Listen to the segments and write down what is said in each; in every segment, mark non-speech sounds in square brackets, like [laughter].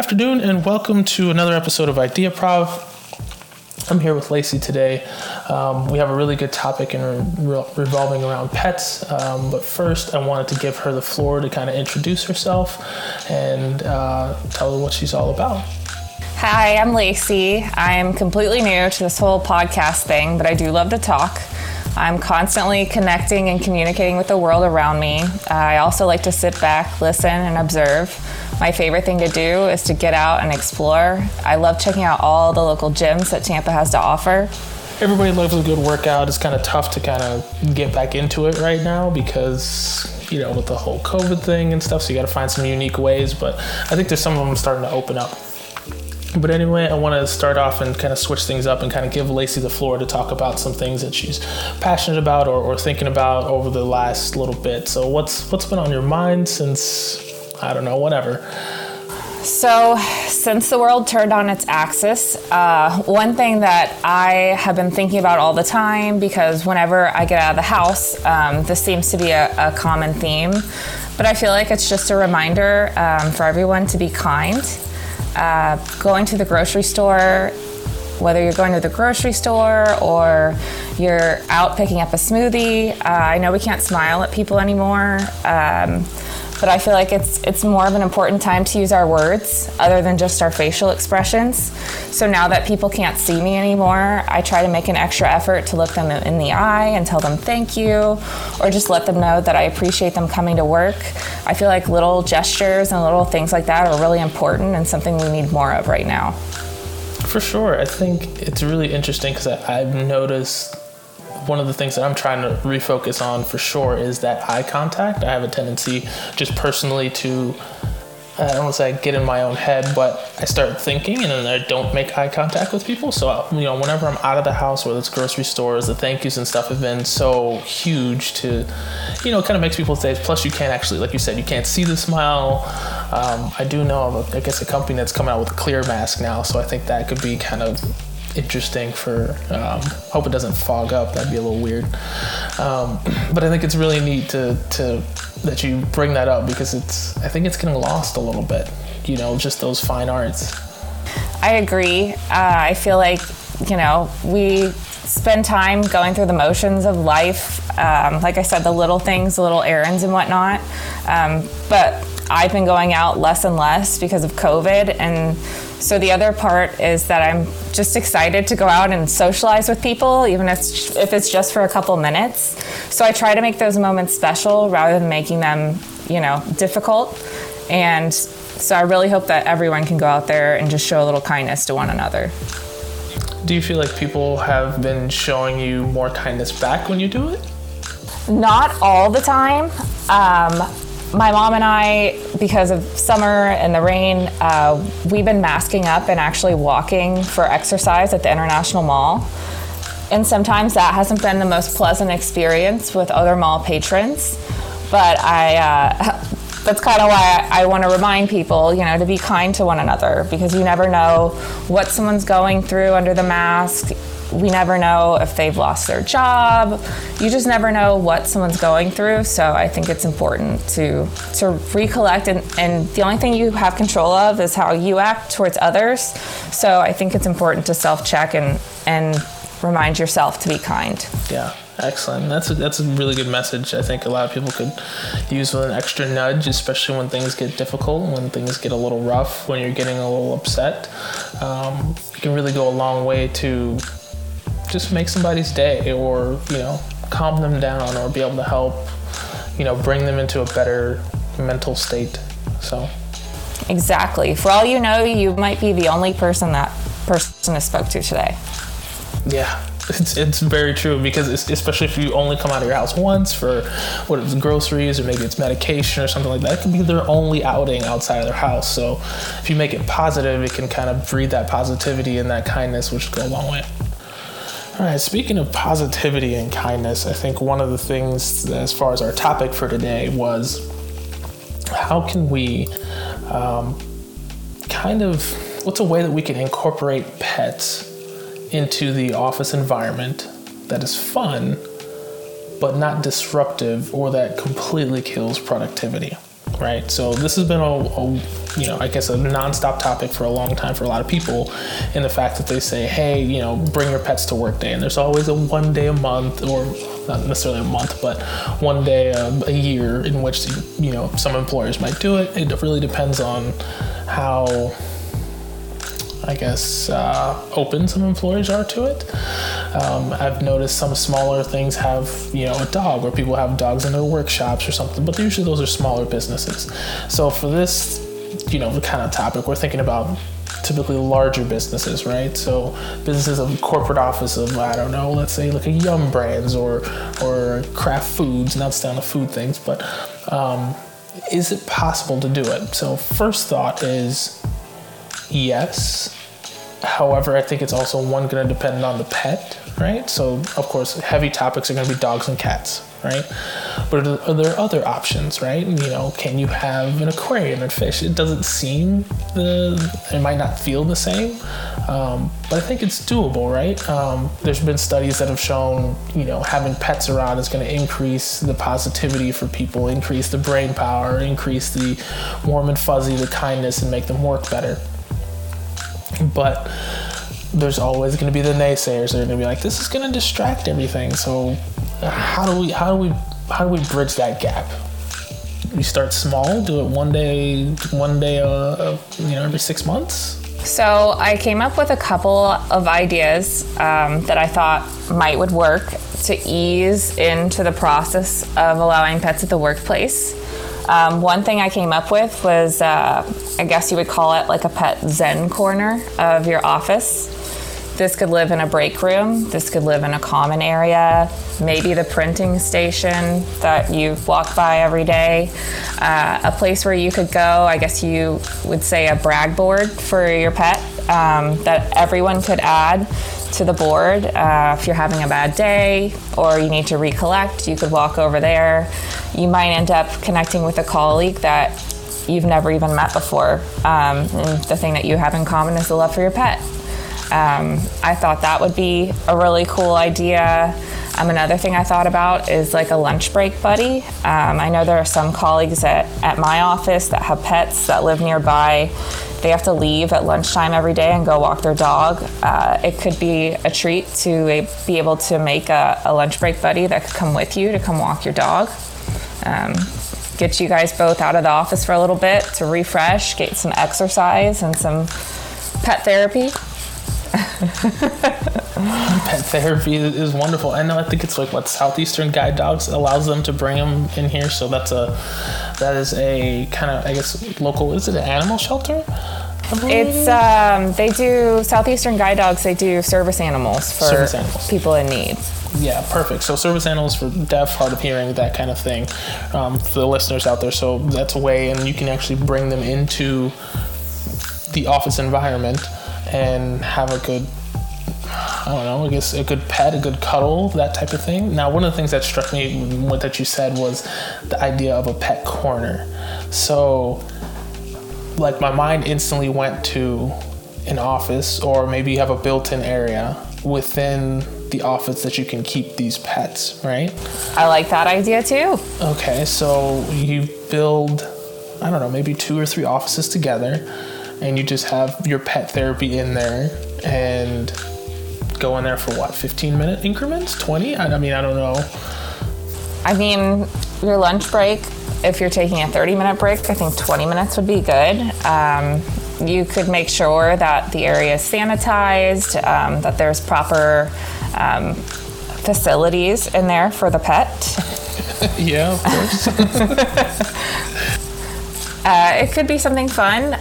afternoon, and welcome to another episode of Idea Prov. I'm here with Lacey today. Um, we have a really good topic in re- revolving around pets, um, but first, I wanted to give her the floor to kind of introduce herself and uh, tell her what she's all about. Hi, I'm Lacey. I'm completely new to this whole podcast thing, but I do love to talk. I'm constantly connecting and communicating with the world around me. I also like to sit back, listen, and observe. My favorite thing to do is to get out and explore. I love checking out all the local gyms that Tampa has to offer. Everybody loves a good workout. It's kind of tough to kind of get back into it right now because, you know, with the whole COVID thing and stuff, so you got to find some unique ways. But I think there's some of them starting to open up. But anyway, I want to start off and kind of switch things up and kind of give Lacey the floor to talk about some things that she's passionate about or, or thinking about over the last little bit. So what's what's been on your mind since I don't know, whatever. So, since the world turned on its axis, uh, one thing that I have been thinking about all the time, because whenever I get out of the house, um, this seems to be a, a, common theme, but I feel like it's just a reminder um, for everyone to be kind. Uh, going to the grocery store, whether you're going to the grocery store or you're out picking up a smoothie, uh, I know we can't smile at people anymore. Um, but I feel like it's it's more of an important time to use our words other than just our facial expressions. So now that people can't see me anymore, I try to make an extra effort to look them in the eye and tell them thank you or just let them know that I appreciate them coming to work. I feel like little gestures and little things like that are really important and something we need more of right now. For sure. I think it's really interesting because I've noticed one of the things that I'm trying to refocus on for sure is that eye contact. I have a tendency just personally to I don't want to say get in my own head, but I start thinking and then I don't make eye contact with people. So, you know, whenever I'm out of the house, whether it's grocery stores, the thank yous and stuff have been so huge to, you know, kind of makes people say, plus you can't actually, like you said, you can't see the smile. Um, I do know of, I guess, a company that's coming out with a clear mask now. So I think that could be kind of interesting for um, hope it doesn't fog up. That'd be a little weird. Um, but i think it's really neat to, to that you bring that up because it's i think it's getting lost a little bit you know just those fine arts. I agree. Uh, i feel like you know we spend time going through the motions of life. Um, like i said the little things the little errands and whatnot. Um, but i've been going out less and less because of covid and so the other part is that I'm just excited to go out and socialize with people, even if it's, if it's just for a couple minutes. So I try to make those moments special rather than making them, you know, difficult. And so I really hope that everyone can go out there and just show a little kindness to one another. Do you feel like people have been showing you more kindness back when you do it? Not all the time. Um, my mom and I, because of summer and the rain, uh, we've been masking up and actually walking for exercise at the International Mall. And sometimes that hasn't been the most pleasant experience with other mall patrons. But I, uh, [laughs] that's kind of why I, I want to remind people, you know, to be kind to one another because you never know what someone's going through under the mask we never know if they've lost their job. You just never know what someone's going through. So I think it's important to to recollect and, and the only thing you have control of is how you act towards others. So I think it's important to self-check and and remind yourself to be kind. Yeah. Excellent. That's a, that's a really good message. I think a lot of people could use with an extra nudge, especially when things get difficult, when things get a little rough, when you're getting a little upset. Um, it can really go a long way to just make somebody's day or, you know, calm them down or be able to help, you know, bring them into a better mental state. So. Exactly. For all you know, you might be the only person that person has spoke to today. Yeah, it's, it's very true because especially if you only come out of your house once for what it's groceries or maybe it's medication or something like that, it can be their only outing outside of their house. So if you make it positive, it can kind of breed that positivity and that kindness, which go a long way. All right, speaking of positivity and kindness, I think one of the things, as far as our topic for today, was how can we um, kind of, what's a way that we can incorporate pets into the office environment that is fun, but not disruptive or that completely kills productivity? right? So this has been a, a, you know, I guess a nonstop topic for a long time for a lot of people, in the fact that they say, hey, you know, bring your pets to work day, and there's always a one day a month or not necessarily a month, but one day a, a year in which you know some employers might do it. It really depends on how I guess, uh, open some employers are to it. Um, I've noticed some smaller things have, you know, a dog, or people have dogs in their workshops or something, but usually those are smaller businesses. So for this, you know, the kind of topic, we're thinking about typically larger businesses, right? So businesses of corporate office of I don't know, let's say like a Yum Brands or or Kraft Foods, not down to food things, but um, is it possible to do it? So first thought is yes. However, I think it's also one going to depend on the pet, right? So, of course, heavy topics are going to be dogs and cats, right? But are there other options, right? You know, can you have an aquarium and fish? It doesn't seem the, it might not feel the same, um, but I think it's doable, right? Um, there's been studies that have shown, you know, having pets around is going to increase the positivity for people, increase the brain power, increase the warm and fuzzy, the kindness, and make them work better. But there's always going to be the naysayers that are going to be like, this is going to distract everything. So how do we how do we how do we bridge that gap? We start small, do it one day, one day, uh, you know, every six months. So I came up with a couple of ideas um, that I thought might would work to ease into the process of allowing pets at the workplace. Um, one thing I came up with was, uh, I guess you would call it like a pet zen corner of your office. This could live in a break room. This could live in a common area. Maybe the printing station that you walk by every day. Uh, a place where you could go, I guess you would say a brag board for your pet um, that everyone could add to the board. Uh, if you're having a bad day or you need to recollect, you could walk over there. You might end up connecting with a colleague that you've never even met before. Um, and the thing that you have in common is the love for your pet. Um, I thought that would be a really cool idea. Um, another thing I thought about is like a lunch break buddy. Um, I know there are some colleagues at, at my office that have pets that live nearby. They have to leave at lunchtime every day and go walk their dog. Uh, it could be a treat to be able to make a, a, lunch break buddy that could come with you to come walk your dog. Um, get you guys both out of the office for a little bit to refresh, get some exercise and some pet therapy. [laughs] [gasps] Pet therapy is wonderful. I know. I think it's like what Southeastern Guide Dogs allows them to bring them in here. So that's a that is a kind of I guess local. Is it an animal shelter? It's um, they do Southeastern Guide Dogs. They do service animals for service animals. people in need. Yeah, perfect. So service animals for deaf, hard of hearing, that kind of thing, um, for the listeners out there. So that's a way, and you can actually bring them into the office environment and have a good I don't know, I guess a good pet, a good cuddle, that type of thing. Now, one of the things that struck me what that you said was the idea of a pet corner. So, like my mind instantly went to an office, or maybe you have a built-in area within the office that you can keep these pets, right? I like that idea too. Okay, so you build, I don't know, maybe two or three offices together and you just have your pet therapy in there and go in there for what 15 minute increments? 20 I, mean i don't know. I mean your lunch break if you're taking a 30 minute break i think 20 minutes would be good. Um, you could make sure that the area is sanitized um, that there's proper um, facilities in there for the pet. [laughs] Yeah of course. [laughs] Uh, it could be something fun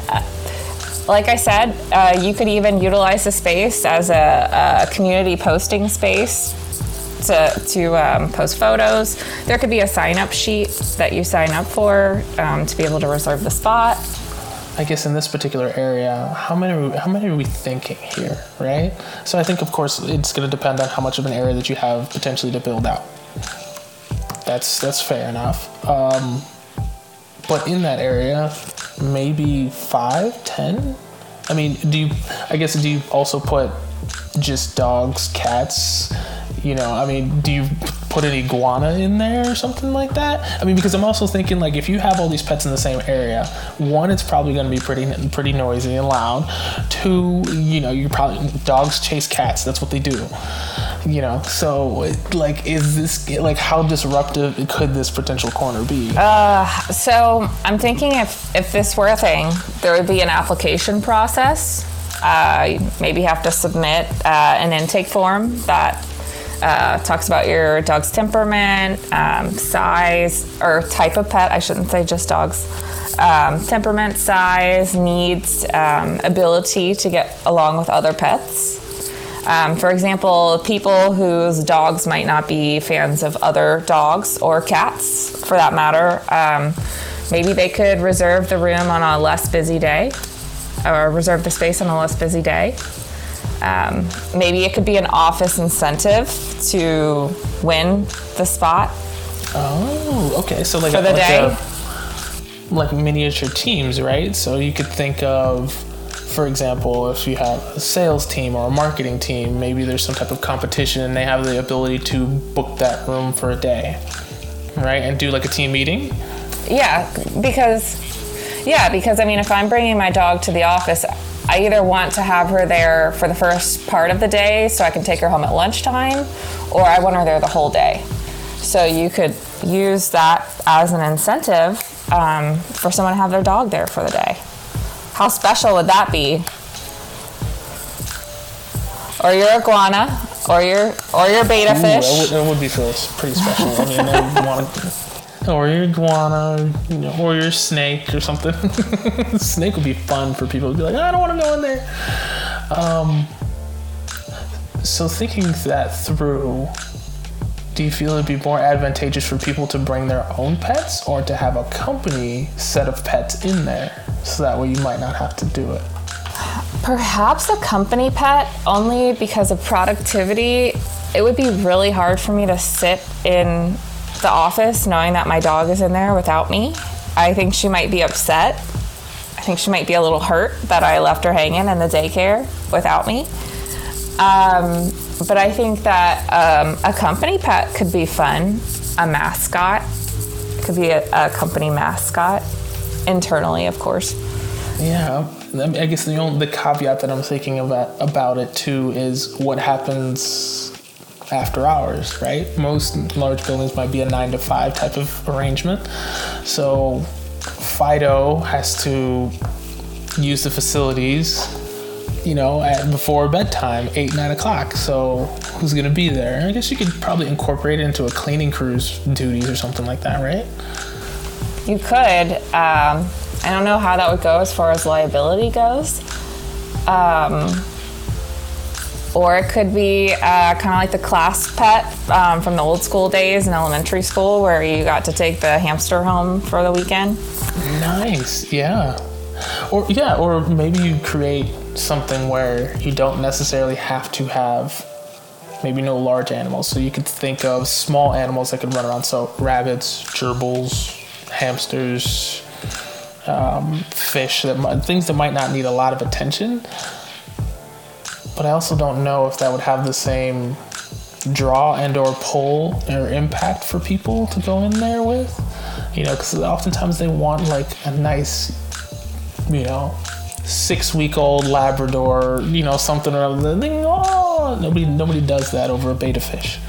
like I said, uh, you could even utilize the space as a, a community posting space to, to um, post photos. There could be a sign up sheet that you sign up for um, to be able to reserve the spot. I guess in this particular area, how many how many are we thinking here, right? So I think of course it's going to depend on how much of an area that you have potentially to build out. That's that's fair enough. Um, but in that area, maybe five, ten. I mean, do you? I guess do you also put just dogs, cats? You know, I mean, do you put an iguana in there or something like that. I mean, because I'm also thinking like if you have all these pets in the same area, one, it's probably going to be pretty pretty noisy and loud. Two, you know, you probably dogs chase cats. That's what they do. You know, so like, is this like how disruptive could this potential corner be? Uh, so I'm thinking if if this were a thing, there would be an application process. Uh, maybe have to submit uh, an intake form that uh, talks about your dog's temperament, um, size, or type of pet. I shouldn't say just dogs. Um, temperament, size, needs, um, ability to get along with other pets. Um, for example, people whose dogs might not be fans of other dogs or cats, for that matter, um, maybe they could reserve the room on a less busy day or reserve the space on a less busy day. Um, maybe it could be an office incentive to win the spot. Oh, okay. So like For the like day? A, like miniature teams, right? So you could think of, for example, if you have a sales team or a marketing team, maybe there's some type of competition and they have the ability to book that room for a day, right? And do like a team meeting. Yeah, because yeah, because I mean, if I'm bringing my dog to the office, I either want to have her there for the first part of the day so I can take her home at lunchtime, or I want her there the whole day. So you could use that as an incentive um, for someone to have their dog there for the day. How special would that be? Or your iguana, or your or your betta Ooh, fish. That would, that would be pretty special. I mean, I [laughs] want to, or your iguana, you know, or your snake or something. [laughs] snake would be fun for people to be like, I don't want to go in there. Um, so thinking that through, do you feel it'd be more advantageous for people to bring their own pets or to have a company set of pets in there, so that way you might not have to do it? Perhaps a company pet, only because of productivity. It would be really hard for me to sit in the office knowing that my dog is in there without me. I think she might be upset. I think she might be a little hurt that I left her hanging in the daycare without me. Um, but I think that um, a company pet could be fun. A mascot could be a, a company mascot internally, of course. Yeah, I guess the only the caveat that I'm thinking about about it too is what happens after hours, right? Most large buildings might be a nine to five type of arrangement, so Fido has to use the facilities, you know, at before bedtime, eight nine o'clock. So who's gonna be there? I guess you could probably incorporate it into a cleaning crew's duties or something like that, right? You could. Um, I don't know how that would go as far as liability goes. Um, or it could be uh, kind of like the class pet um, from the old school days in elementary school where you got to take the hamster home for the weekend. Nice, yeah. Or yeah, or maybe you create something where you don't necessarily have to have maybe no large animals. So you could think of small animals that could run around. So rabbits, gerbils, hamsters, um, fish, that might, things that might not need a lot of attention. But I also don't know if that would have the same draw and or pull or impact for people to go in there with. You know because oftentimes they want like a nice you know six week old labrador you know something or other. They, oh, nobody nobody does that over a betta fish.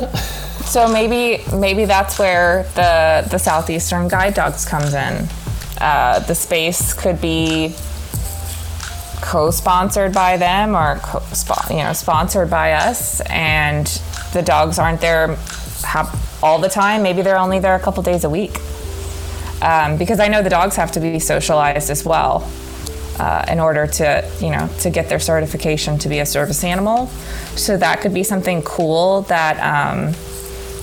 [laughs] So maybe maybe that's where the the southeastern guide dogs comes in. Uh, the space could be co-sponsored by them or you know sponsored by us, and the dogs aren't there all the time. Maybe they're only there a couple days a week. Um, because I know the dogs have to be socialized as well uh, in order to you know to get their certification to be a service animal. So that could be something cool that. Um,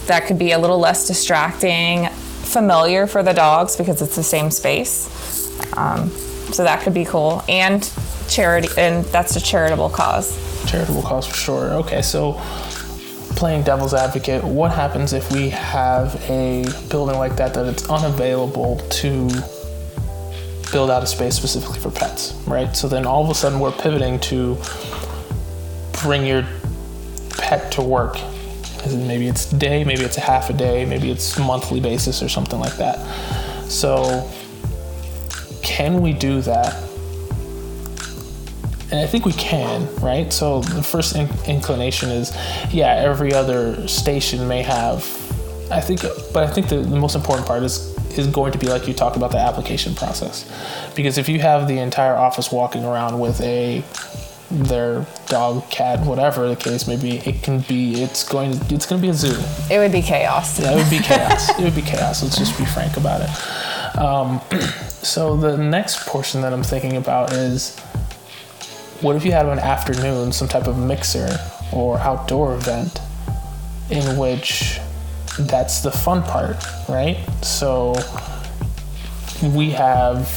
that could be a little less distracting, familiar for the dogs because it's the same space. Um, so that could be cool, and charity, and that's a charitable cause. charitable cause for sure okay so playing devil's advocate what happens if we have a building like that that it's unavailable to build out a space specifically for pets right so then all of a sudden we're pivoting to bring your pet to work maybe it's day, maybe it's a half a day, maybe it's monthly basis or something like that. So, can we do that? And I think we can, right? So the first in- inclination is, yeah, every other station may have. I think, but I think the, the most important part is is going to be like you talked about the application process, because if you have the entire office walking around with a their dog, cat, whatever the case may be, it can be. It's going. It's going to be a zoo. It would be chaos. Yeah, it would be chaos. it would be chaos. Let's just be frank about it. Um, [clears throat] so the next portion that I'm thinking about is, what if you had an afternoon, some type of mixer or outdoor event, in which that's the fun part, right? So we have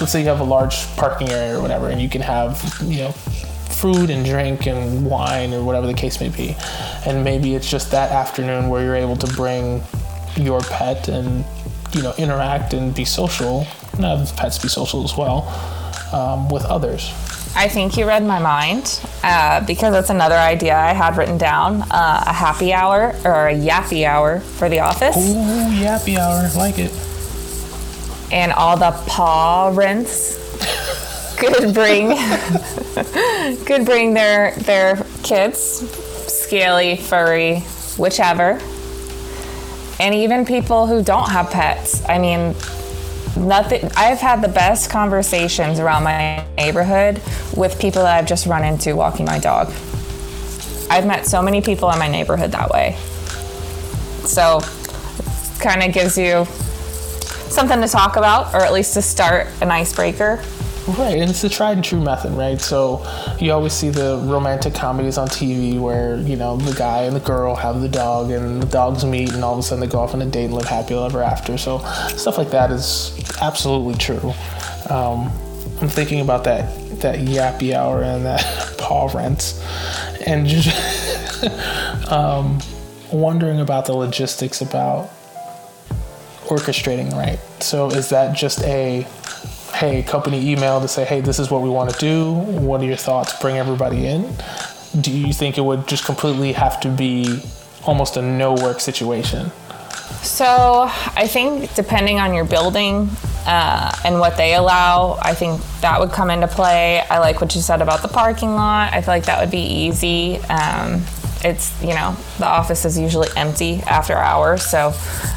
let's say you have a large parking area or whatever, and you can have, you know, food and drink and wine or whatever the case may be. And maybe it's just that afternoon where you're able to bring your pet and, you know, interact and be social, have pets be social as well um, with others. I think you read my mind uh, because that's another idea I had written down uh, a happy hour or a yappy hour for the office. Ooh, yappy hour, like it and all the paw rinse could bring [laughs] could bring their their kids, scaly, furry, whichever. And even people who don't have pets. I mean, nothing I've had the best conversations around my neighborhood with people that I've just run into walking my dog. I've met so many people in my neighborhood that way. So, it kind of gives you something to talk about, or at least to start an icebreaker. Right, and it's the tried and true method, right? So you always see the romantic comedies on TV where, you know, the guy and the girl have the dog and the dogs meet and all of a sudden they go off on a date and live happy ever after. So stuff like that is absolutely true. Um, I'm thinking about that that yappy hour and that [laughs] paw rents and just [laughs] um, wondering about the logistics about orchestrating right. So is that just a hey company email to say hey this is what we want to do? What are your thoughts? Bring everybody in. Do you think it would just completely have to be almost a no work situation? So I think depending on your building uh, and what they allow, I think that would come into play. I like what you said about the parking lot. I feel like that would be easy. Um, it's you know the office is usually empty after hours, so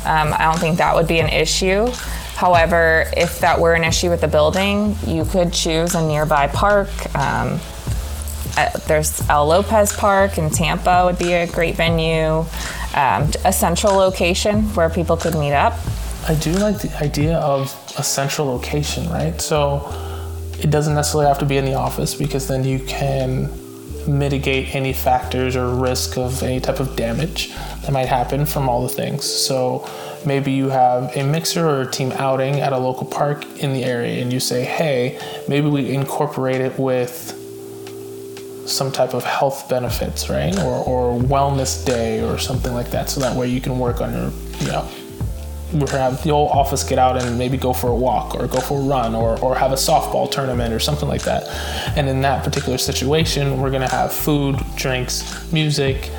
um, I don't think that would be an issue. However, if that were an issue with the building, you could choose a nearby park. Um, uh, there's Al Lopez Park in Tampa would be a great venue, um, a central location where people could meet up. I do like the idea of a central location, right? So it doesn't necessarily have to be in the office because then you can mitigate any factors or risk of any type of damage that might happen from all the things. So maybe you have a mixer or a team outing at a local park in the area and you say, hey, maybe we incorporate it with some type of health benefits, right? Or, or wellness day or something like that. So that way you can work on your, you know, we have the whole office get out and maybe go for a walk or go for a run or, or have a softball tournament or something like that. And in that particular situation, we're going to have food, drinks, music,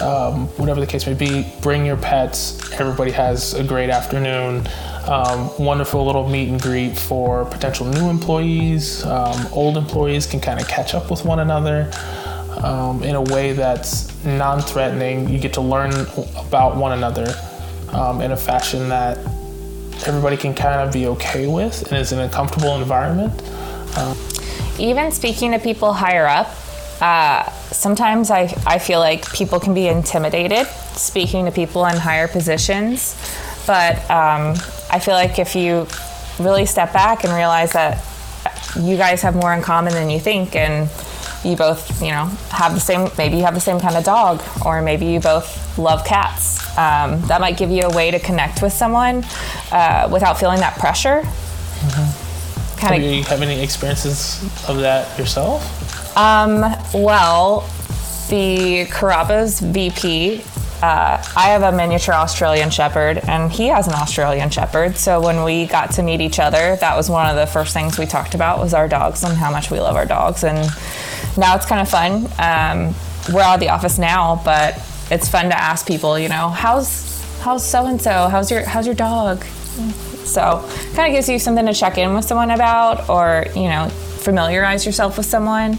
um, whatever the case may be. Bring your pets. Everybody has a great afternoon. Um, wonderful little meet and greet for potential new employees. Um, old employees can kind of catch up with one another. Um, in a way that's non threatening. You get to learn about one another um, in a fashion that everybody can kind of be okay with and is in a comfortable environment. Um, Even speaking to people higher up, uh, sometimes I, I feel like people can be intimidated speaking to people in higher positions. But um, I feel like if you really step back and realize that you guys have more in common than you think, and you both, you know, have the same, maybe you have the same kind of dog, or maybe you both love cats. Um, that might give you a way to connect with someone uh, without feeling that pressure. Mm-hmm. Kind of. you have any experiences of that yourself? Um, well, the Carrabba's VP uh, I have a miniature Australian Shepherd, and he has an Australian Shepherd. So when we got to meet each other, that was one of the first things we talked about was our dogs and how much we love our dogs. And now it's kind of fun. Um, we're out of the office now, but it's fun to ask people, you know, how's how's so and so? How's your how's your dog? So kind of gives you something to check in with someone about, or you know, familiarize yourself with someone.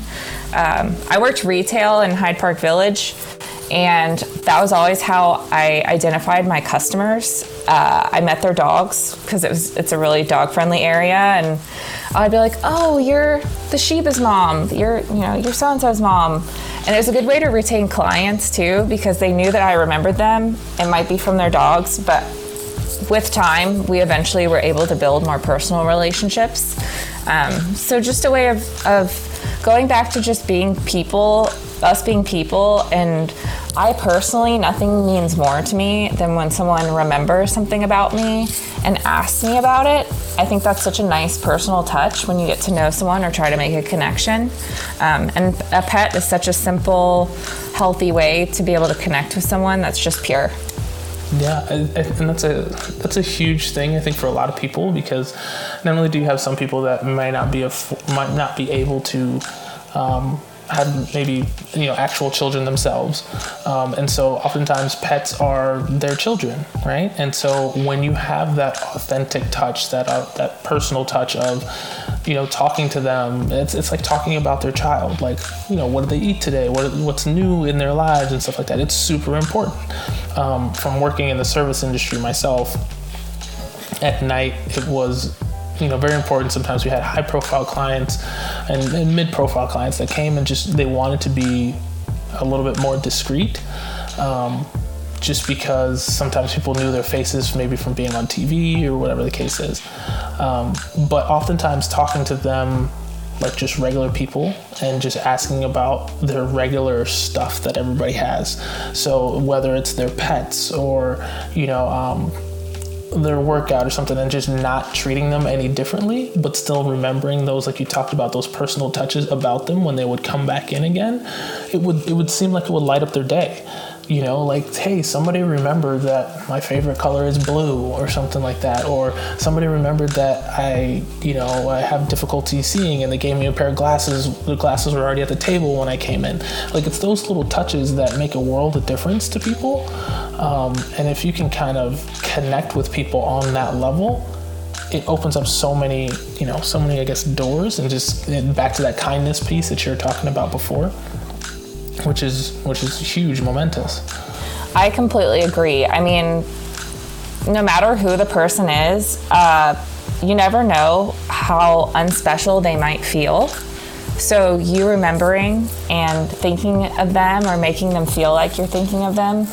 Um, I worked retail in Hyde Park Village, and that was always how I identified my customers. Uh, I met their dogs because it was it's a really dog friendly area, and I'd be like, "Oh, you're the Sheba's mom. You're you know you're so and so's mom." And it was a good way to retain clients too because they knew that I remembered them. It might be from their dogs, but with time, we eventually were able to build more personal relationships. Um, so just a way of, of going back to just being people, us being people, and I personally, nothing means more to me than when someone remembers something about me and asks me about it. I think that's such a nice personal touch when you get to know someone or try to make a connection. Um, and a pet is such a simple, healthy way to be able to connect with someone that's just pure. Yeah, and that's a that's a huge thing I think for a lot of people because not only do you have some people that might not be a, might not be able to um, have maybe you know actual children themselves, um, and so oftentimes pets are their children, right? And so when you have that authentic touch, that uh, that personal touch of you know talking to them, it's it's like talking about their child, like you know what did they eat today, what what's new in their lives and stuff like that. It's super important. Um, from working in the service industry myself, at night it was you know very important sometimes we had high profile clients and, and mid profile clients that came and just they wanted to be a little bit more discreet um, just because sometimes people knew their faces maybe from being on TV or whatever the case is. Um, but oftentimes talking to them like just regular people and just asking about their regular stuff that everybody has. So whether it's their pets or, you know, um, their workout or something and just not treating them any differently, but still remembering those, like you talked about, those personal touches about them when they would come back in again, it would it would seem like it would light up their day you know like hey somebody remembered that my favorite color is blue or something like that or somebody remembered that i you know i have difficulty seeing and they gave me a pair of glasses. The glasses were already at the table when i came in. Like it's those little touches that make a world of difference to people. Um, and if you can kind of connect with people on that level it opens up so many you know so many i guess doors and just and back to that kindness piece that you were talking about before which is which is huge, momentous. I completely agree. I mean, no matter who the person is, uh, you never know how unspecial they might feel. So you remembering and thinking of them or making them feel like you're thinking of them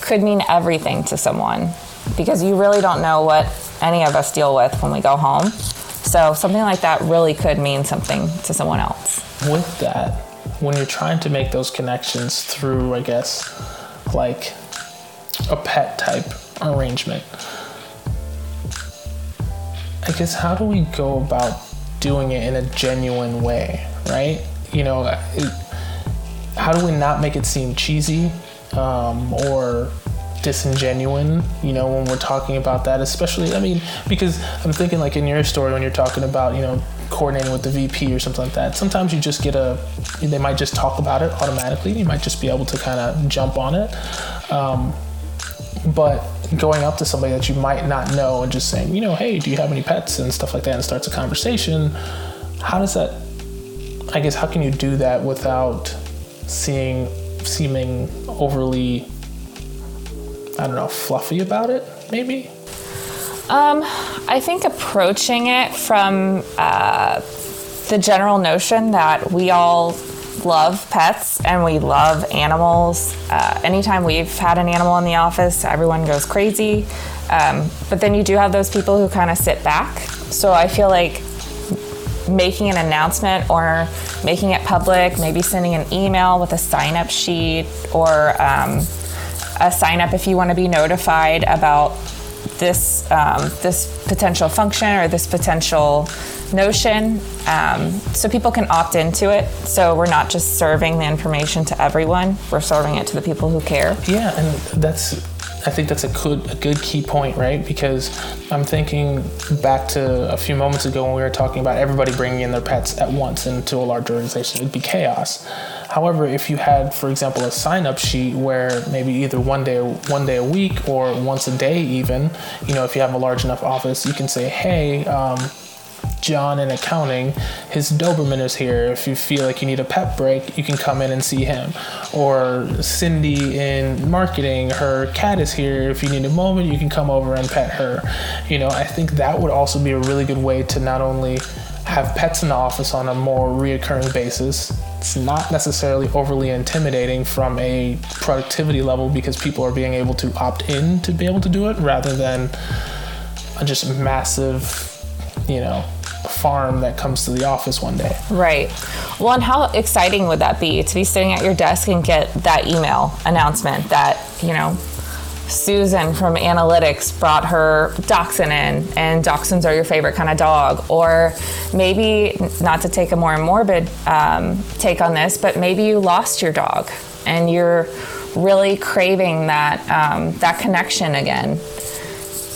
could mean everything to someone because you really don't know what any of us deal with when we go home. So something like that really could mean something to someone else. With that, when you're trying to make those connections through, I guess, like a pet type arrangement, I guess how do we go about doing it in a genuine way, right? You know, it, how do we not make it seem cheesy um, or disingenuine, you know, when we're talking about that, especially, I mean, because I'm thinking like in your story when you're talking about, you know, coordinating with the VP or something like that. Sometimes you just get a, they might just talk about it automatically. You might just be able to kind of jump on it. Um, but going up to somebody that you might not know and just saying, you know, hey, do you have any pets and stuff like that, and starts a conversation. How does that? I guess how can you do that without seeing seeming overly, I don't know, fluffy about it? Maybe. Um, I think approaching it from uh, the general notion that we all love pets and we love animals. Uh, anytime we've had an animal in the office, everyone goes crazy. Um, but then you do have those people who kind of sit back. So I feel like making an announcement or making it public, maybe sending an email with a sign up sheet or um, a sign up if you want to be notified about this um, this potential function or this potential notion, um, so people can opt into it. So we're not just serving the information to everyone; we're serving it to the people who care. Yeah, and that's I think that's a good a good key point, right? Because I'm thinking back to a few moments ago when we were talking about everybody bringing in their pets at once into a large organization. It'd be chaos However, if you had, for example, a sign-up sheet where maybe either one day, one day a week, or once a day, even, you know, if you have a large enough office, you can say, "Hey, um, John in accounting, his Doberman is here. If you feel like you need a pet break, you can come in and see him. Or Cindy in marketing, her cat is here. If you need a moment, you can come over and pet her. You know, I think that would also be a really good way to not only have pets in the office on a more reoccurring basis. It's not necessarily overly intimidating from a productivity level because people are being able to opt in to be able to do it rather than a just massive, you know, farm that comes to the office one day. Right. Well, and how exciting would that be to be sitting at your desk and get that email announcement that, you know, Susan from analytics brought her dachshund in, and dachshunds are your favorite kind of dog. Or maybe, not to take a more morbid um, take on this, but maybe you lost your dog and you're really craving that um, that connection again.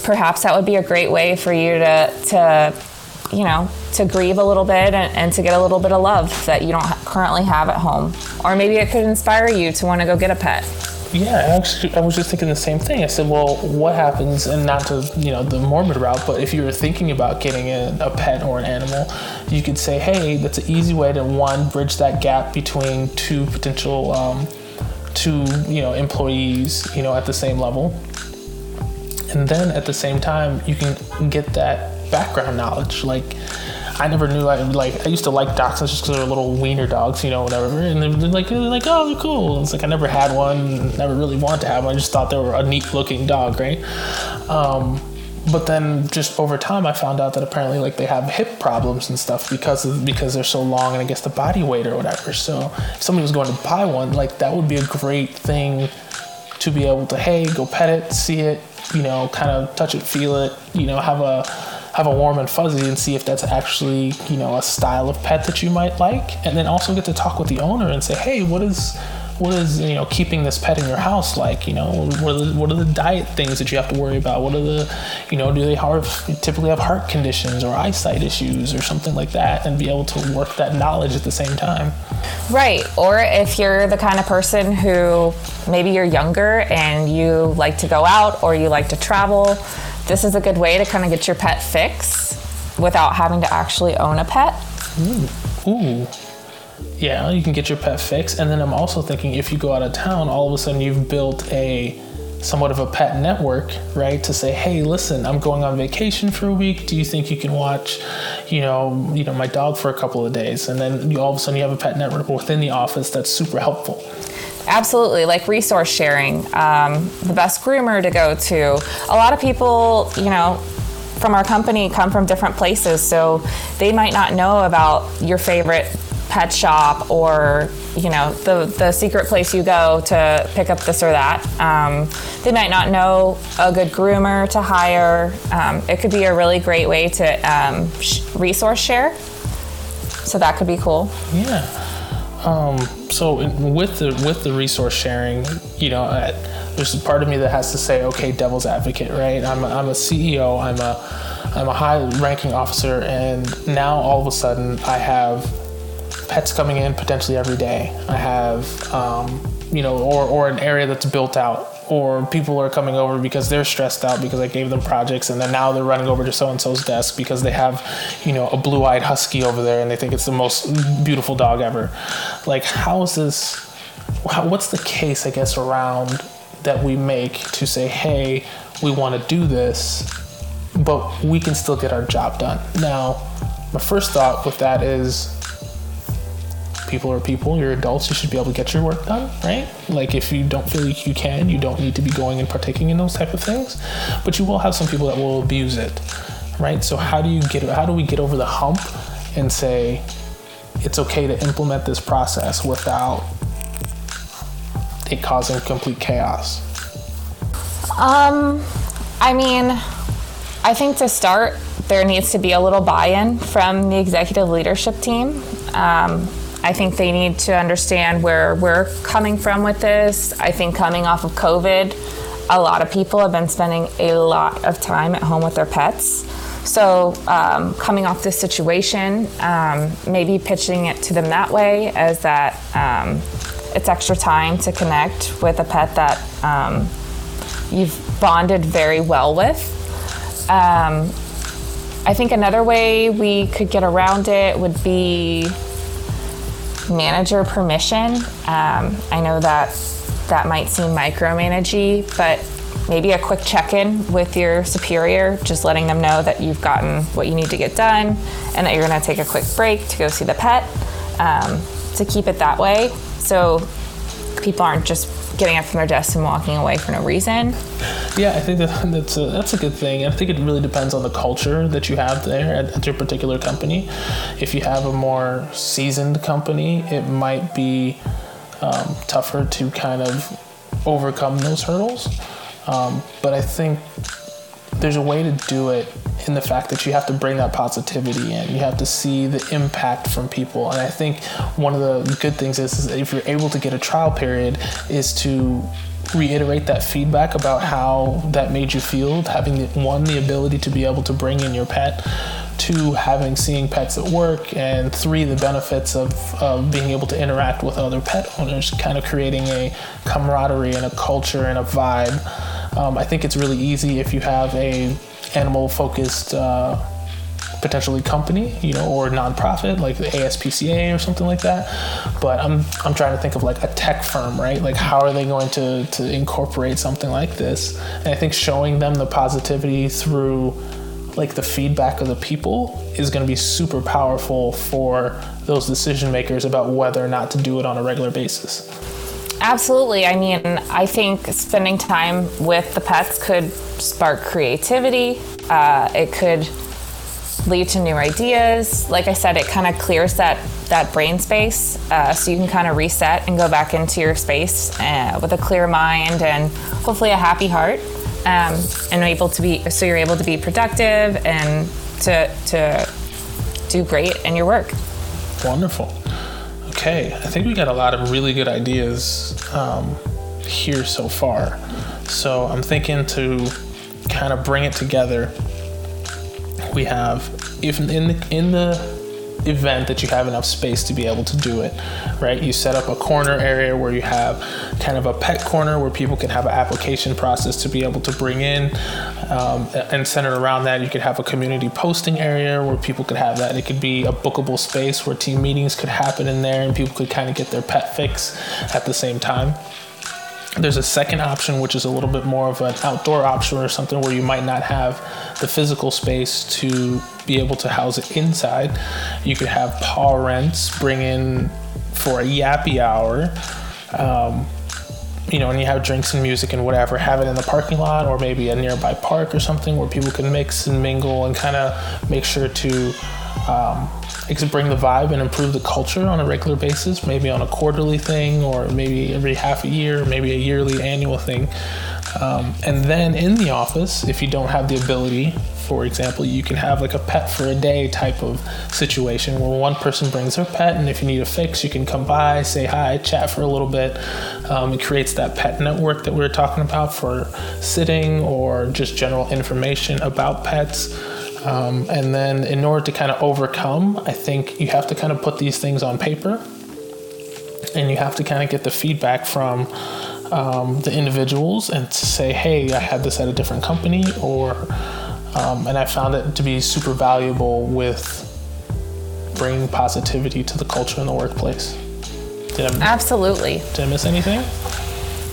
Perhaps that would be a great way for you to to you know, to grieve a little bit and, and, to get a little bit of love that you don't currently have at home. Or maybe it could inspire you to want to go get a pet. Yeah, actually, I was just thinking the same thing. I said, well, what happens, and not to, you know, the morbid route, but if you were thinking about getting a, a pet or an animal, you could say, hey, that's an easy way to, one, bridge that gap between two potential, um, two, you know, employees, you know, at the same level. And then at the same time, you can get that background knowledge. Like, I never knew I like. I used to like dachshunds just because they're little wiener dogs, you know, whatever. And they're like, they're like, oh, they're cool. It's like I never had one, never really wanted to have one. I just thought they were a neat looking dog, right? Um, but then just over time, I found out that apparently like they have hip problems and stuff because of, because they're so long and I guess the body weight or whatever. So if somebody was going to buy one, like that would be a great thing to be able to hey go pet it, see it, you know, kind of touch it, feel it, you know, have a have a warm and fuzzy and see if that's actually you know a style of pet that you might like. And then also get to talk with the owner and say hey what is what is you know keeping this pet in your house like? You know what are the, what are the diet things that you have to worry about? What are the you know do they have typically have heart conditions or eyesight issues or something like that? And be able to work that knowledge at the same time. Right. Or if you're the kind of person who maybe you're younger and you like to go out or you like to travel this is a good way to kind of get your pet fix without having to actually own a pet. Ooh. Ooh. Yeah, you can get your pet fix. And then I'm also thinking if you go out of town, all of a sudden you've built a somewhat of a pet network, right? To say, hey, listen, I'm going on vacation for a week. Do you think you can watch, you know, you know, my dog for a couple of days? And then you all of a sudden you have a pet network within the office that's super helpful. Absolutely, like resource sharing, um, the best groomer to go to. A lot of people, you know, from our company come from different places, so they might not know about your favorite pet shop or you know the the secret place you go to pick up this or that. Um, they might not know a good groomer to hire. Um, it could be a really great way to um, sh- resource share. So that could be cool. Yeah. Um, so with the with the resource sharing, you know, I, there's a part of me that has to say, okay, devil's advocate, right? I'm a, I'm a CEO, I'm a I'm a high-ranking officer, and now all of a sudden I have pets coming in potentially every day. I have, um, you know, or or an area that's built out or people are coming over because they're stressed out because I gave them projects and then now they're running over to so and so's desk because they have, you know, a blue eyed husky over there and they think it's the most beautiful dog ever. Like, how is this? How, what's the case, I guess, around that we make to say, hey, we want to do this, but we can still get our job done? Now, my first thought with that is people are people, you're adults, you should be able to get your work done, right? Like if you don't feel like you can, you don't need to be going and partaking in those type of things. But you will have some people that will abuse it, right? So how do you get how do we get over the hump and say it's okay to implement this process without it causing complete chaos? Um, I mean, I think to start, there needs to be a little buy-in from the executive leadership team. Um, I think they need to understand where we're coming from with this. I think coming off of COVID, a lot of people have been spending a lot of time at home with their pets. So, um, coming off this situation, um, maybe pitching it to them that way as that um, it's extra time to connect with a pet that um, you've bonded very well with. Um, I think another way we could get around it would be manager permission. Um, I know that that might seem micromanagey, but maybe a quick check-in with your superior, just letting them know that you've gotten what you need to get done and that you're going to take a quick break to go see the pet. Um, to keep it that way, so people aren't just getting up from their desk and walking away for no reason. Yeah, I think that [laughs] that's a, that's a good thing. I think it really depends on the culture that you have there at, at your particular company. If you have a more seasoned company, it might be um, tougher to kind of overcome those hurdles. Um, but I think there's a way to do it in the fact that you have to bring that positivity in. You have to see the impact from people. And I think one of the good things is, is if you're able to get a trial period, is to reiterate that feedback about how that made you feel. Having one the ability to be able to bring in your pet two, having seeing pets at work, and three, the benefits of, of being able to interact with other pet owners, kind of creating a camaraderie and a culture and a vibe. Um, I think it's really easy if you have a animal focused uh, potentially company, you know, or nonprofit like the ASPCA or something like that. But I'm I'm trying to think of like a tech firm, right? Like how are they going to to incorporate something like this? And I think showing them the positivity through like the feedback of the people is going to be super powerful for those decision makers about whether or not to do it on a regular basis. Absolutely. I mean, I think spending time with the pets could spark creativity. Uh, it could lead to new ideas. Like I said, it kind of clears that that brain space, uh, so you can kind of reset and go back into your space uh, with a clear mind and hopefully a happy heart um, and able to be so you're able to be productive and to to do great in your work. Wonderful. Okay, I think we got a lot of really good ideas um, here so far. So I'm thinking to kind of bring it together. We have if in the in the event that you have enough space to be able to do it, right? You set up a corner area where you have kind of a pet corner where people can have an application process to be able to bring in, um, and centered around that, you could have a community posting area where people could have that. It could be a bookable space where team meetings could happen in there, and people could kind of get their pet fix at the same time. There's a second option, which is a little bit more of an outdoor option or something where you might not have the physical space to be able to house it inside. You could have paw rents bring in for a yappy hour. Um, you know, and you have drinks and music and whatever, have it in the parking lot or maybe a nearby park or something where people can mix and mingle and kind of make sure to um, bring the vibe and improve the culture on a regular basis, maybe on a quarterly thing or maybe every half a year, maybe a yearly annual thing. Um, and then in the office, if you don't have the ability, for example, you can have like a pet for a day type of situation where one person brings their pet, and if you need a fix, you can come by, say hi, chat for a little bit. Um, it creates that pet network that we were talking about for sitting or just general information about pets. Um, and then, in order to kind of overcome, I think you have to kind of put these things on paper and you have to kind of get the feedback from um, the individuals and to say, hey, I had this at a different company, or, um, and I found it to be super valuable with bringing positivity to the culture in the workplace. Did I, Absolutely. Did I miss anything?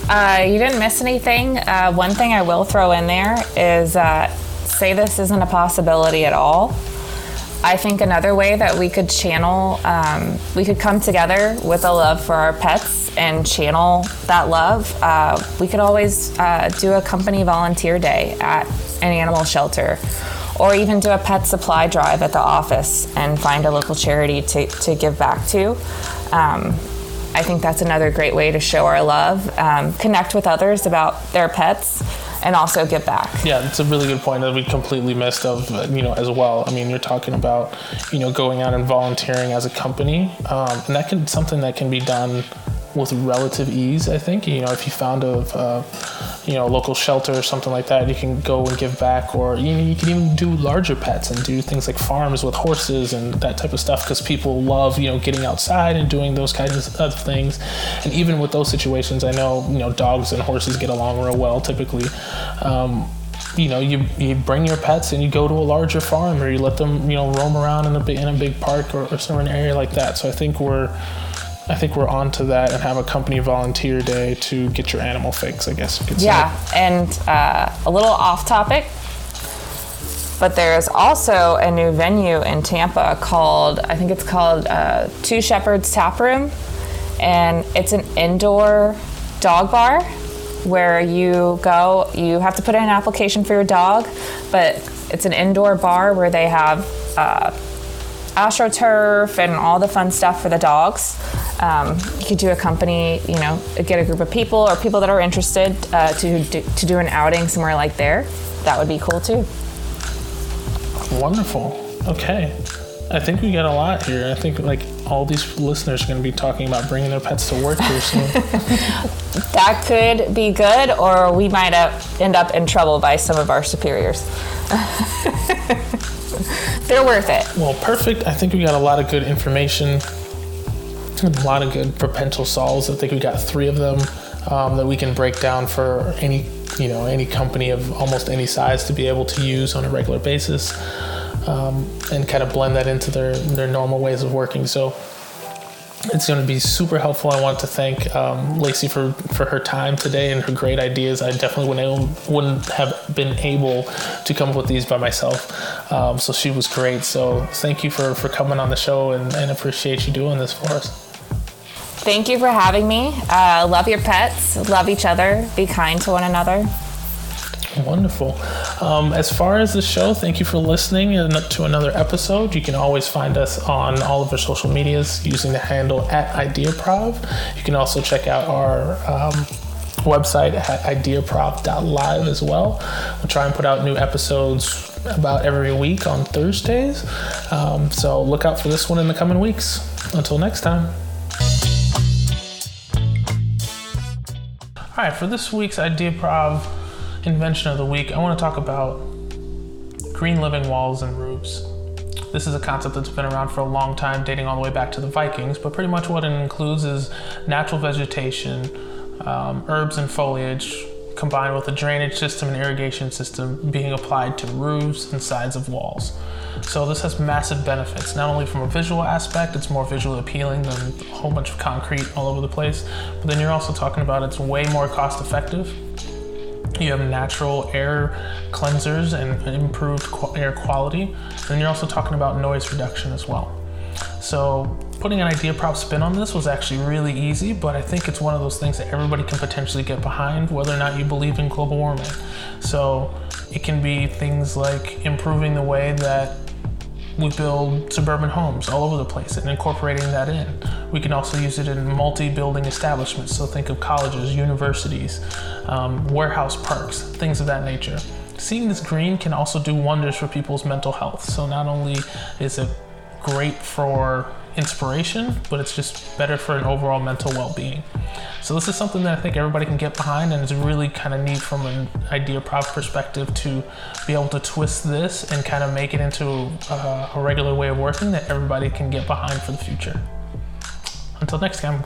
Uh, you didn't miss anything. Uh, one thing I will throw in there is uh, say this isn't a possibility at all. I think another way that we could channel, um, we could come together with a love for our pets and channel that love. Uh, we could always uh, do a company volunteer day at an animal shelter or even do a pet supply drive at the office and find a local charity to, to give back to. Um, I think that's another great way to show our love, um, connect with others about their pets and also give back. Yeah, it's a really good point that we completely missed of, you know, as well. I mean, you're talking about, you know, going out and volunteering as a company, um, and that can something that can be done with relative ease. I think you know if you found a uh, you know local shelter or something like that, you can go and give back, or you know you can even do larger pets and do things like farms with horses and that type of stuff because people love you know getting outside and doing those kinds of things. And even with those situations, I know you know dogs and horses get along real well typically. Um, you know, you, you bring your pets and you go to a larger farm or you let them, you know, roam around in a big, in a big park or, or an area like that. So I think we're, I think we're on to that and have a company volunteer day to get your animal fix, I guess you could say. Yeah, and uh, a little off topic, but there's also a new venue in Tampa called, I think it's called uh, Two Shepherds Tap Room, and it's an indoor dog bar where you go, you have to put in an application for your dog, but it's an indoor bar where they have uh, astroturf and all the fun stuff for the dogs. Um, you could do a company, you know, get a group of people or people that are interested uh, to, do, to do an outing somewhere like there. That would be cool too. Wonderful. Okay. I think we got a lot here. I think like all these listeners are going to be talking about bringing their pets to work here soon. [laughs] [laughs] that could be good, or we might end up in trouble by some of our superiors. [laughs] They're worth it. Well, perfect. I think we got a lot of good information, a lot of good potential solves. I think we got three of them um, that we can break down for any you know any company of almost any size to be able to use on a regular basis um, and kind of blend that into their their normal ways of working. So it's going to be super helpful. I want to thank um, Lacey for, for her time today and her great ideas. I definitely wouldn't, wouldn't have been able to come up with these by myself. Um, so she was great. So thank you for, for coming on the show and, and appreciate you doing this for us. Thank you for having me. Uh, love your pets, love each other, be kind to one another. Wonderful. Um, as far as the show, thank you for listening to another episode. You can always find us on all of our social medias using the handle at IdeaProv. You can also check out our um, website at ideaprov.live as well. We'll try and put out new episodes about every week on Thursdays. Um, so look out for this one in the coming weeks. Until next time. All right, for this week's IdeaProv invention of the week, I want to talk about green living walls and roofs. This is a concept that's been around for a long time, dating all the way back to the Vikings, but pretty much what it includes is natural vegetation, um, herbs and foliage, combined with a drainage system and irrigation system being applied to roofs and sides of walls. So this has massive benefits, not only from a visual aspect, it's more visually appealing than a whole bunch of concrete all over the place, but then you're also talking about it's way more cost effective you have natural air cleansers and improved air quality. And you're also talking about noise reduction as well. So putting an IdeaProv spin on this was actually really easy, but I think it's one of those things that everybody can potentially get behind, whether or not you believe in global warming. So it can be things like improving the way that we build suburban homes all over the place and incorporating that in. We can also use it in multi building establishments, so think of colleges, universities, um, warehouse parks, things of that nature. Seeing this green can also do wonders for people's mental health. So, not only is it great for inspiration, but it's just better for an overall mental well being. So, this is something that I think everybody can get behind, and it's really kind of neat from an IdeaProv perspective to be able to twist this and kind of make it into a, a regular way of working that everybody can get behind for the future. Until next time.